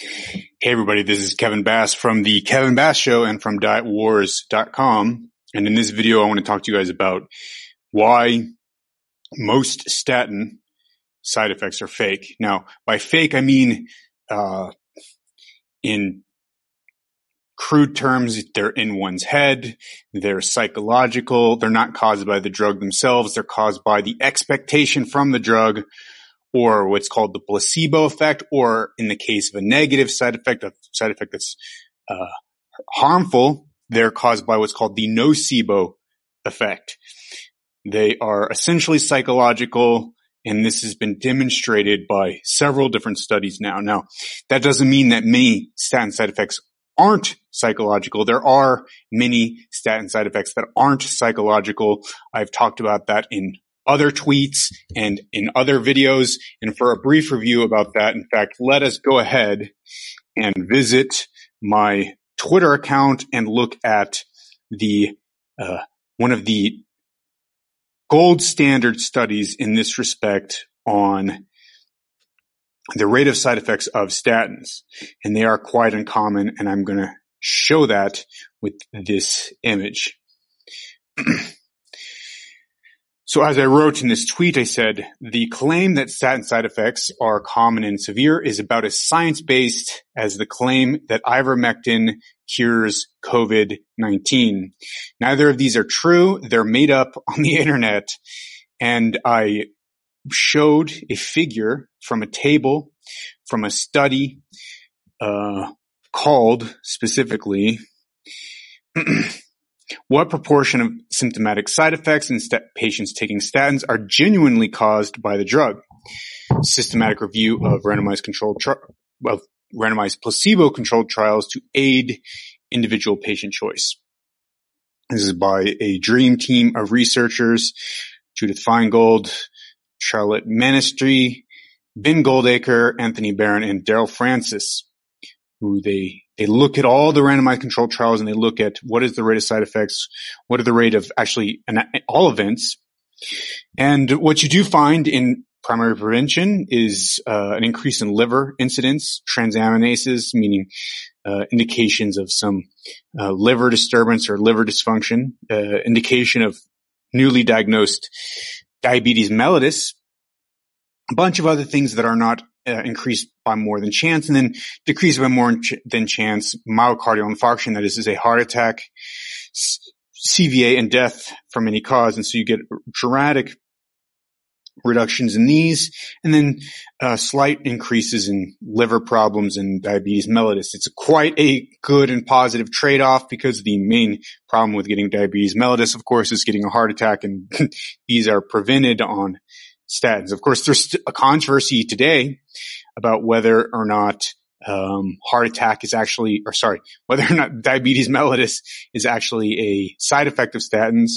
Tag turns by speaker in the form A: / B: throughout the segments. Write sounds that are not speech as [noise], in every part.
A: Hey everybody, this is Kevin Bass from the Kevin Bass Show and from dietwars.com. And in this video, I want to talk to you guys about why most statin side effects are fake. Now, by fake, I mean, uh, in crude terms, they're in one's head. They're psychological. They're not caused by the drug themselves. They're caused by the expectation from the drug or what's called the placebo effect, or in the case of a negative side effect, a side effect that's uh, harmful, they're caused by what's called the nocebo effect. They are essentially psychological, and this has been demonstrated by several different studies now. Now, that doesn't mean that many statin side effects aren't psychological. There are many statin side effects that aren't psychological. I've talked about that in other tweets and in other videos. And for a brief review about that, in fact, let us go ahead and visit my Twitter account and look at the uh, one of the gold standard studies in this respect on the rate of side effects of statins. And they are quite uncommon. And I'm going to show that with this image. [clears throat] So as I wrote in this tweet, I said, the claim that statin side effects are common and severe is about as science-based as the claim that ivermectin cures COVID-19. Neither of these are true. They're made up on the [laughs] internet. And I showed a figure from a table from a study, uh, called specifically [clears throat] What proportion of symptomatic side effects in patients taking statins are genuinely caused by the drug? Systematic review of randomized controlled tri- of randomized placebo-controlled trials to aid individual patient choice. This is by a dream team of researchers, Judith Finegold, Charlotte Manisty, Ben Goldacre, Anthony Barron, and Darrel Francis, who they they look at all the randomized controlled trials and they look at what is the rate of side effects, what are the rate of actually all events. And what you do find in primary prevention is uh, an increase in liver incidence, transaminases, meaning uh, indications of some uh, liver disturbance or liver dysfunction, uh, indication of newly diagnosed diabetes mellitus, a bunch of other things that are not uh, increased by more than chance and then decreased by more than chance myocardial infarction. That is, is a heart attack, CVA and death from any cause. And so you get dramatic reductions in these and then uh, slight increases in liver problems and diabetes mellitus. It's quite a good and positive trade-off because the main problem with getting diabetes mellitus, of course, is getting a heart attack and [laughs] these are prevented on statins. Of course, there's a controversy today about whether or not um, heart attack is actually, or sorry, whether or not diabetes mellitus is actually a side effect of statins.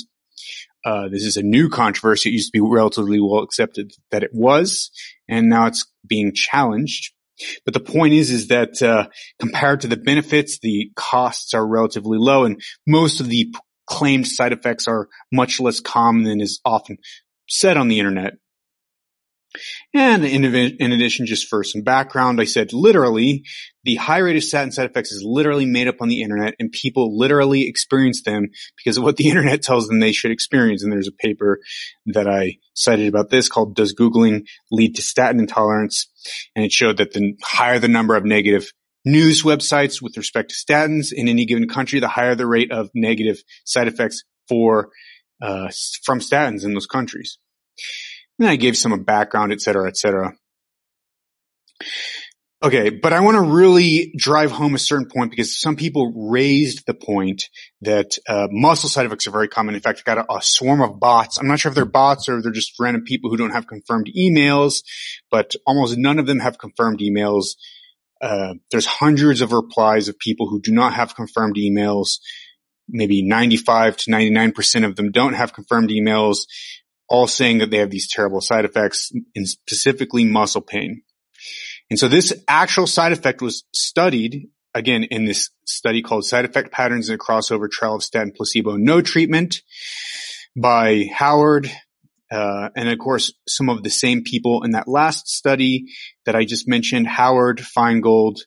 A: Uh, this is a new controversy. It used to be relatively well accepted that it was, and now it's being challenged. But the point is, is that uh, compared to the benefits, the costs are relatively low, and most of the claimed side effects are much less common than is often said on the internet. And in, in, addition, just for some background, I said literally the high rate of statin side effects is literally made up on the internet and people literally experience them because of what the [laughs] internet tells them they should experience. And there's a paper that I cited about this called Does Googling Lead to Statin Intolerance? And it showed that the higher the number of negative news websites with respect to statins in any given country, the higher the rate of negative side effects for, uh, from statins in those countries. And I gave some background, et cetera, et cetera. Okay, but I want to really drive home a certain point because some people raised the point that uh, muscle side effects are very common. In fact, I got a, a, swarm of bots. I'm not sure if they're bots or they're just random people who don't have confirmed emails, but almost none of them have confirmed emails Uh, there's hundreds of replies of people who do not have confirmed emails. Maybe 95 to 99% of them don't have confirmed emails, all saying that they have these terrible side effects, and specifically muscle pain. And so this actual side effect was studied again in this study called Side Effect Patterns in a Crossover Trial of Statin Placebo No Treatment by Howard. Uh, and of course, some of the same people in that last study that I just mentioned, Howard, Finegold,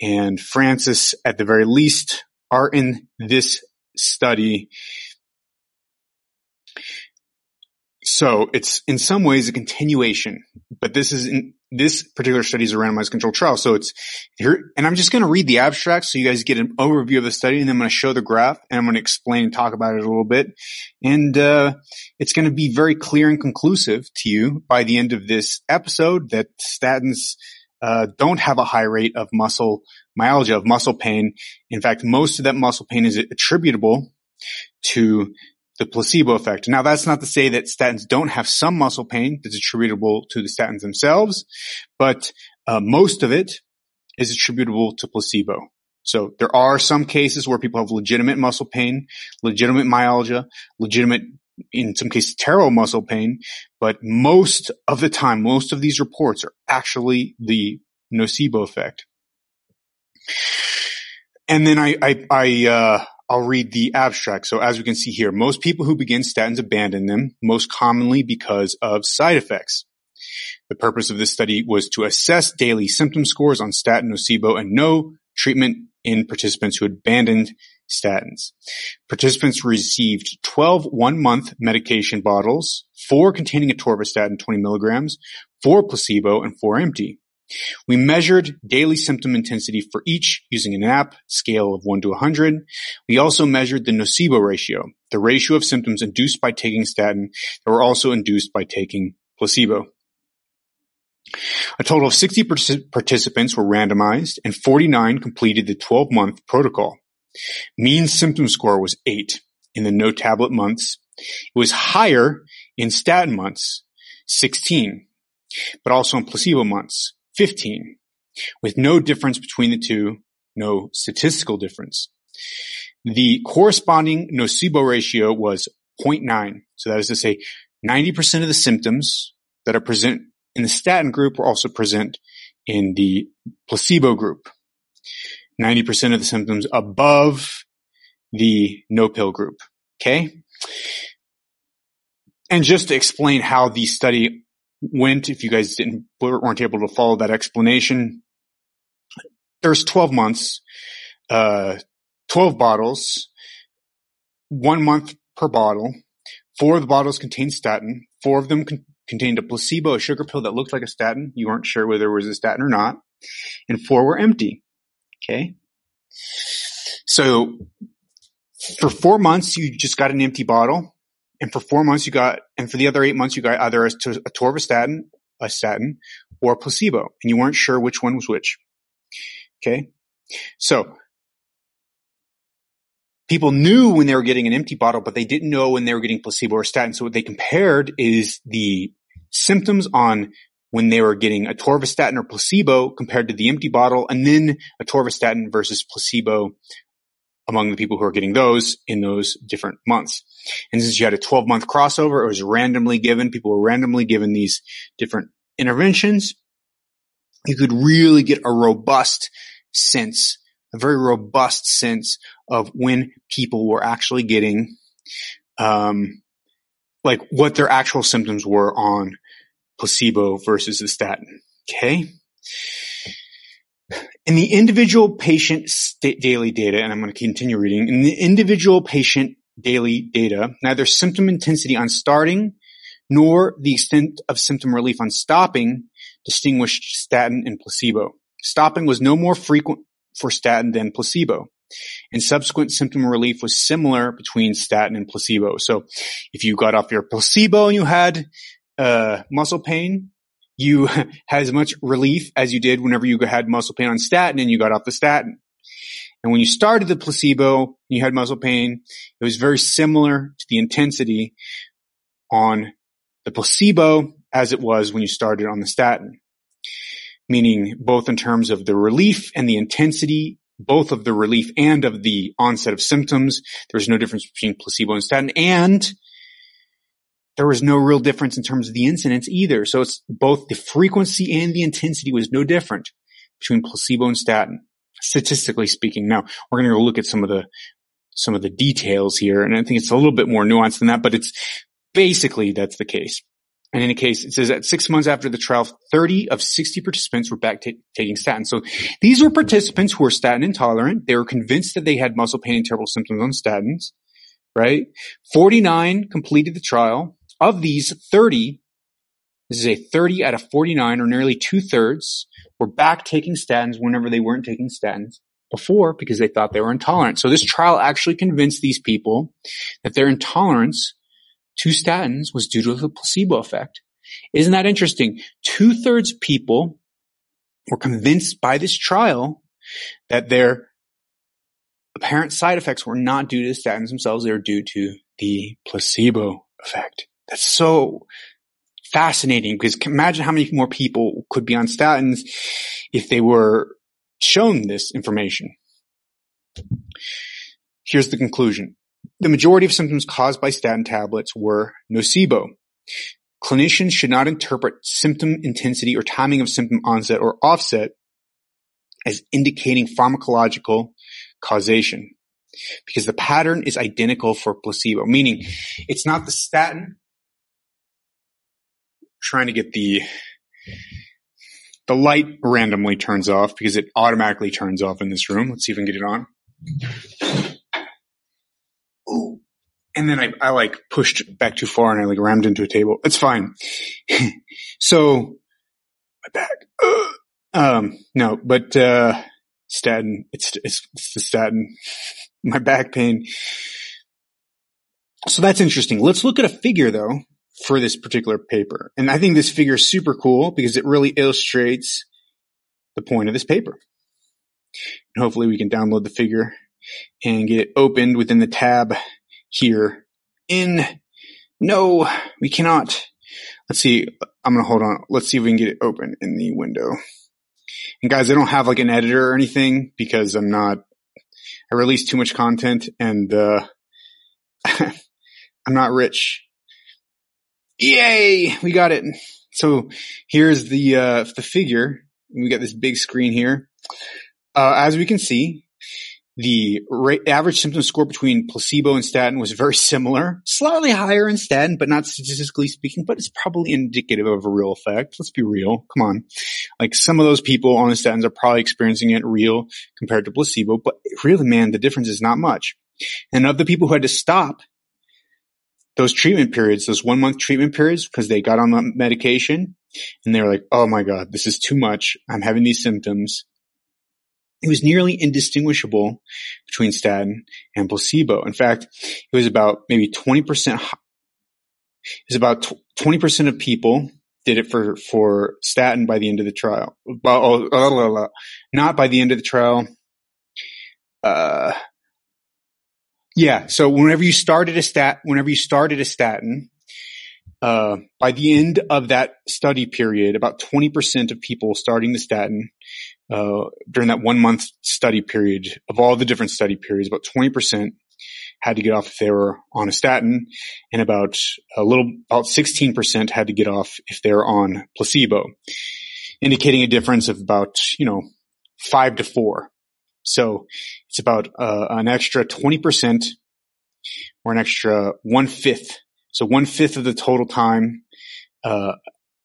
A: and Francis at the very least are in this study. So it's in some ways a continuation, but this is in, this particular study is a randomized controlled trial. So it's here, and I'm just going to read the abstract so you guys get an overview of the study and then I'm going to show the graph and I'm going to explain and talk about it a little bit. And, uh, it's going to be very clear and conclusive to you by the end of this episode that statins, uh, don't have a high rate of muscle myalgia, of muscle pain. In fact, most of that muscle pain is attributable to the placebo effect. Now that's not to say that statins don't have some muscle pain that's attributable to the statins themselves, but uh, most of it is attributable to placebo. So there are some cases where people have legitimate muscle pain, legitimate myalgia, legitimate, in some cases, terrible muscle pain, but most of the time, most of these reports are actually the nocebo effect. And then I, I, I, uh, I'll read the abstract. So as we can see here, most people who begin statins abandon them, most commonly because of side effects. The purpose of this study was to assess daily symptom scores on statin, nocebo, and no treatment in participants who abandoned statins. Participants received 12 one-month medication bottles, four containing atorvastatin 20 milligrams, four placebo, and four empty. We measured daily symptom intensity for each using an app scale of 1 to 100. We also measured the nocebo ratio, the ratio of symptoms induced by taking statin that were also induced by taking placebo. A total of 60 participants were randomized and 49 completed the 12 month protocol. Mean symptom score was 8 in the no tablet months. It was higher in statin months, 16, but also in placebo months, 15, with no difference between the two, no statistical difference. The corresponding nocebo ratio was 0.9. So that is to say 90% of the symptoms that are present in the statin group were also present in the placebo group. 90% of the symptoms above the no pill group. Okay. And just to explain how the study went, if you guys didn't, weren't able to follow that explanation, there's 12 months, uh, 12 bottles, one month per bottle. Four of the bottles contained statin. Four of them con- contained a placebo, a sugar pill that looked like a statin. You weren't sure whether it was a statin or not. And four were empty. Okay. So for four months, you just got an empty bottle. And for four months, you got, and for the other eight months, you got either a, atorvastatin, a statin, or placebo, and you weren't sure which one was which. Okay. So people knew when they were getting an empty bottle, but they didn't know when they were getting placebo or statin. So what they compared is the symptoms on when they were getting atorvastatin or placebo compared to the empty bottle and then atorvastatin versus placebo among the people who are getting those in those different months. And since you had a 12 month crossover, it was randomly given. People were randomly given these different interventions. You could really get a robust sense, a very robust sense of when people were actually getting, um, like what their actual symptoms were on placebo versus the statin. Okay in the individual patient st- daily data, and I'm going to continue reading, in the individual patient daily data, neither symptom intensity on starting nor the extent of symptom relief on stopping distinguished statin and placebo. Stopping was no more frequent for statin than placebo. And subsequent symptom relief was similar between statin and placebo. So if you got off your placebo and you had uh, muscle pain, you [laughs] had as much relief as you did whenever you had muscle pain on statin and you got off the statin. And when you started the placebo, you had muscle pain, it was very similar to the intensity on the placebo as it was when you started on the statin. meaning both in terms of the relief and the intensity, both of the relief and of the onset of symptoms. There was no difference between placebo and statin and there was no real difference in terms of the incidence either. So it's both the frequency and the intensity was no different between placebo and statin, statistically speaking. Now we're going to look at some of the, some of the details here. And I think it's a little bit more nuanced than that, but it's basically that's the case. And in a case, it says that six months after the trial, 30 of 60 participants were back t- taking statin. So these were participants who were statin intolerant. They were convinced that they had muscle pain and terrible symptoms on statins, right? 49 completed the trial. Of these, 30, this is a 30 out of 49 or nearly two thirds were back taking statins whenever they weren't taking statins before because they thought they were intolerant. So this trial actually convinced these people that their intolerance to statins was due to the placebo effect. Isn't that interesting? Two thirds people were convinced by this trial that their apparent side effects were not due to the statins themselves. They were due to the placebo effect. That's so fascinating because imagine how many more people could be on statins if they were shown this information. Here's the conclusion. The majority of symptoms caused by statin tablets were nocebo. Clinicians should not interpret symptom intensity or timing of symptom onset or offset as indicating pharmacological causation because the pattern is identical for placebo, meaning it's not the statin trying to get the the light randomly turns off because it automatically turns off in this room. Let's see if I can get it on. Ooh. And then I, I like pushed back too far and I like rammed into a table. It's fine. [laughs] so my back. [gasps] Um, no, but, uh, statin, it's, it's, it's the statin, [laughs] my back pain. So that's interesting. Let's look at a figure though for this particular paper. And I think this figure is super cool because it really illustrates the point of this paper. And hopefully we can download the figure and get it opened within the tab here in no, we cannot. Let's see. I'm going to hold on. Let's see if we can get it open in the window. And guys, I don't have like an editor or anything because I'm not, I release too much content and, uh, [laughs] I'm not rich. Yay! We got it. So here's the, uh, the figure. We got this big screen here. Uh, as we can see, the rate, average symptom score between placebo and statin was very similar, slightly higher in statin, but not statistically speaking, but it's probably indicative of a real effect. Let's be real. Come on. Like some of those people on the statins are probably experiencing it real compared to placebo, but really, man, the difference is not much. And of the people who had to stop those treatment periods, those one month treatment periods, because they got on the medication and they were like, Oh my God, this is too much. I'm having these symptoms. It was nearly indistinguishable between statin and placebo. In fact, it was about maybe 20%, it was about 20% of people did it for, for statin by the end of the trial. Oh, not by the end of the trial. Uh, yeah. So whenever you started a stat, whenever you started a statin, uh, by the end of that study period, about 20% of people starting the statin uh, during that one month study period of all the different study periods, about 20% had to get off if they were on a statin and about a little, about 16% had to get off if they were on placebo, indicating a difference of about, you know, five to four. So it's about uh, an extra 20% or an extra one fifth. So one fifth of the total time, uh,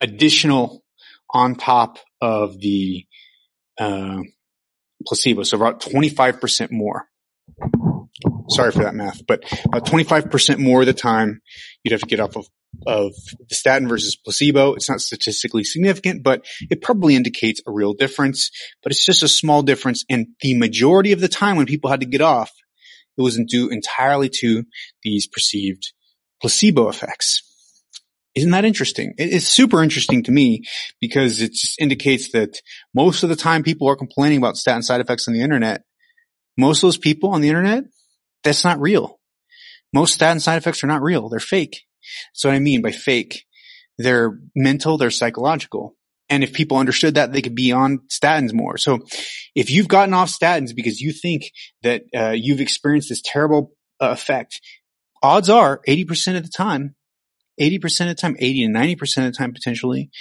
A: additional on top of the uh, placebo. So about 25% more. Sorry for that math, but about 25% more of the time you'd have to get off of, of the statin versus placebo. It's not statistically significant, but it probably indicates a real difference, but it's just a small difference. And the majority of the time when people had to get off, it wasn't due entirely to these perceived placebo effects. Isn't that interesting? It's super interesting to me because it just indicates that most of the time people are complaining about statin side effects on the internet. Most of those people on the internet, that's not real. Most statin side effects are not real. They're fake. That's what I mean by fake. They're mental, they're psychological. And if people understood that, they could be on statins more. So if you've gotten off statins because you think that uh, you've experienced this terrible uh, effect, odds are 80% of the time, 80% of the time, 80 to 90% of the time potentially,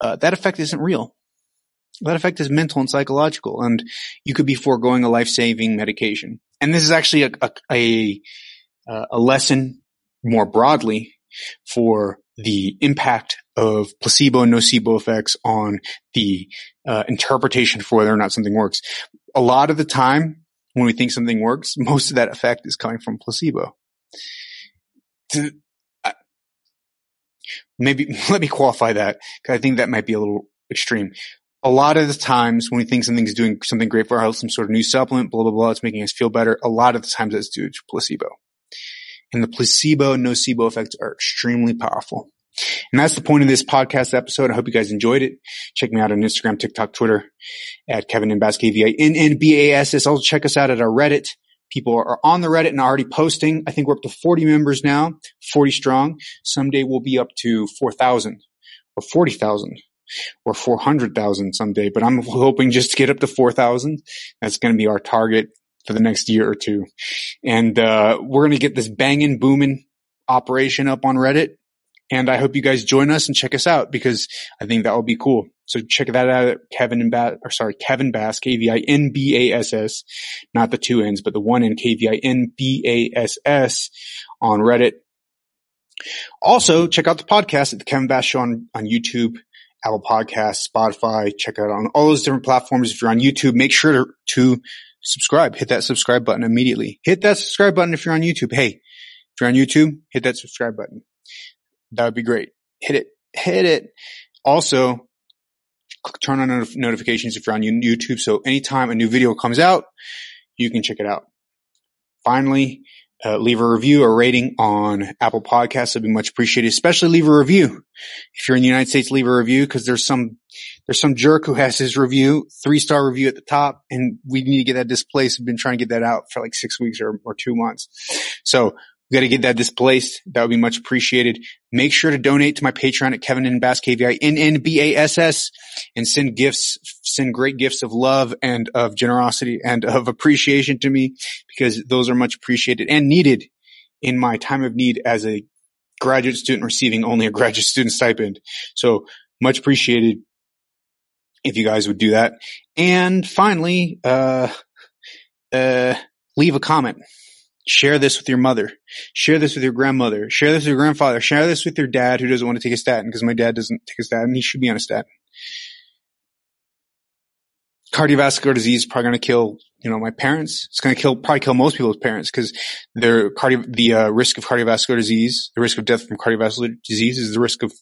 A: uh, that effect isn't real. That effect is mental and psychological, and you could be foregoing a life-saving medication. And this is actually a, a, a, uh, a lesson more broadly for the impact of placebo and nocebo effects on the uh, interpretation for whether or not something works. A lot of the time, when we think something works, [laughs] most of that effect is coming from placebo. maybe [laughs] let me qualify that because I think that might be a little extreme. A lot of the times when we think something's doing something great for our health, some sort of new supplement, blah, blah, blah, it's making us feel better. A lot of the times it's due to placebo. And the placebo and nocebo effects are extremely powerful. And that's the point of this podcast episode. I hope you guys enjoyed it. Check me out on Instagram, TikTok, Twitter at Kevin and Nbass, K-V-I-N-N-B-A-S-S. Also check us out at our Reddit. People are on the Reddit and already posting. I think we're up to 40 members now, 40 strong. Someday we'll be up to 4,000 or 40,000 or 400,000 someday, but I'm hoping just to get up to 4,000. That's going to be our target for the next year or two. And, uh, we're going to get this banging, booming operation up on Reddit. And I hope you guys join us and check us out because I think that will be cool. So check that out at Kevin and Bass, or sorry, Kevin Bass, K-V-I-N-B-A-S-S, not the two N's, but the one N, K-V-I-N-B-A-S-S on Reddit. Also, check out the podcast at the Kevin Bass Show on, on YouTube, Apple Podcasts, Spotify. Check out on all those different platforms. If you're on YouTube, make sure to, to subscribe. Hit that subscribe button immediately. Hit that subscribe button if you're on YouTube. Hey, if you're on YouTube, hit that subscribe button. That would be great. Hit it. Hit it. Also, turn on not- notifications if you're on YouTube. So anytime a new video comes out, you can check it out. Finally, uh, leave a review or rating on Apple Podcasts. It'd be much appreciated. Especially leave a review. If you're in the United States, leave a review because there's some, there's some jerk who has his review, three star review at the top and we need to get that displaced. We've been trying to get that out for like six weeks or, or two months. So we got to get that displaced. That would be much appreciated. Make sure to donate to my Patreon at Kevin and Bass, K-V-I-N-N-B-A-S-S and send gifts, send great gifts of love and of generosity and of appreciation to me because those are much appreciated and needed in my time of need as a graduate student receiving only a graduate student stipend. So much appreciated if you guys would do that. And finally, uh, uh, leave a comment. Share this with your mother. Share this with your grandmother. Share this with your grandfather. Share this with your dad who doesn't want to take a statin because my dad doesn't take a statin. He should be on a statin. Cardiovascular disease is probably going to kill, you know, my parents. It's going to kill, probably kill most people's parents because their cardio, the uh, risk of cardiovascular disease, the risk of death from cardiovascular disease is the risk of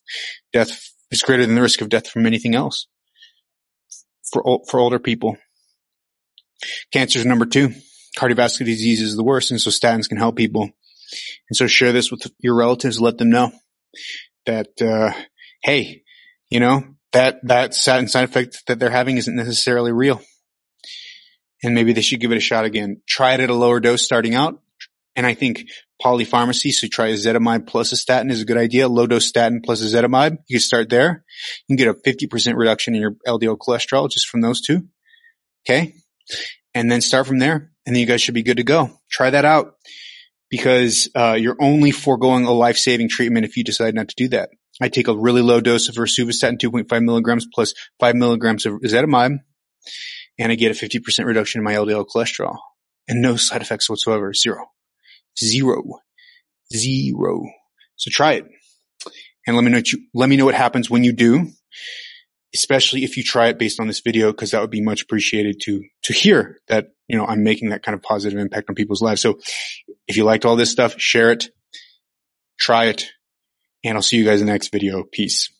A: death is greater than the risk of death from anything else for, for older people. Cancer is number two cardiovascular disease is the worst. And so statins can help people. And so share this with your relatives. Let them know that, uh, hey, you know, that, that statin side effect that they're having isn't necessarily real. And maybe they should give it a shot again. Try it at a lower dose starting out. And I think polypharmacy, so try ezetimibe plus a statin is a good idea. Low dose statin plus ezetimibe. You can start there. You can get a 50% reduction in your LDL cholesterol just from those two. Okay. And then start from there and then you guys should be good to go. Try that out because uh, you're only foregoing a life-saving treatment if you decide not to do that. I take a really low dose of rosuvastatin, 2.5 milligrams plus 5 milligrams of ezetimibe, and I get a 50% reduction in my LDL cholesterol and no side effects whatsoever. Zero. Zero. Zero. So try it. And let me know what you, let me know what happens when you do especially if you try it based on this video, because that would be much appreciated to, to hear that, you know, I'm making that kind of positive impact on people's lives. So if you liked all this stuff, share it, try it, and I'll see you guys in the next video. Peace.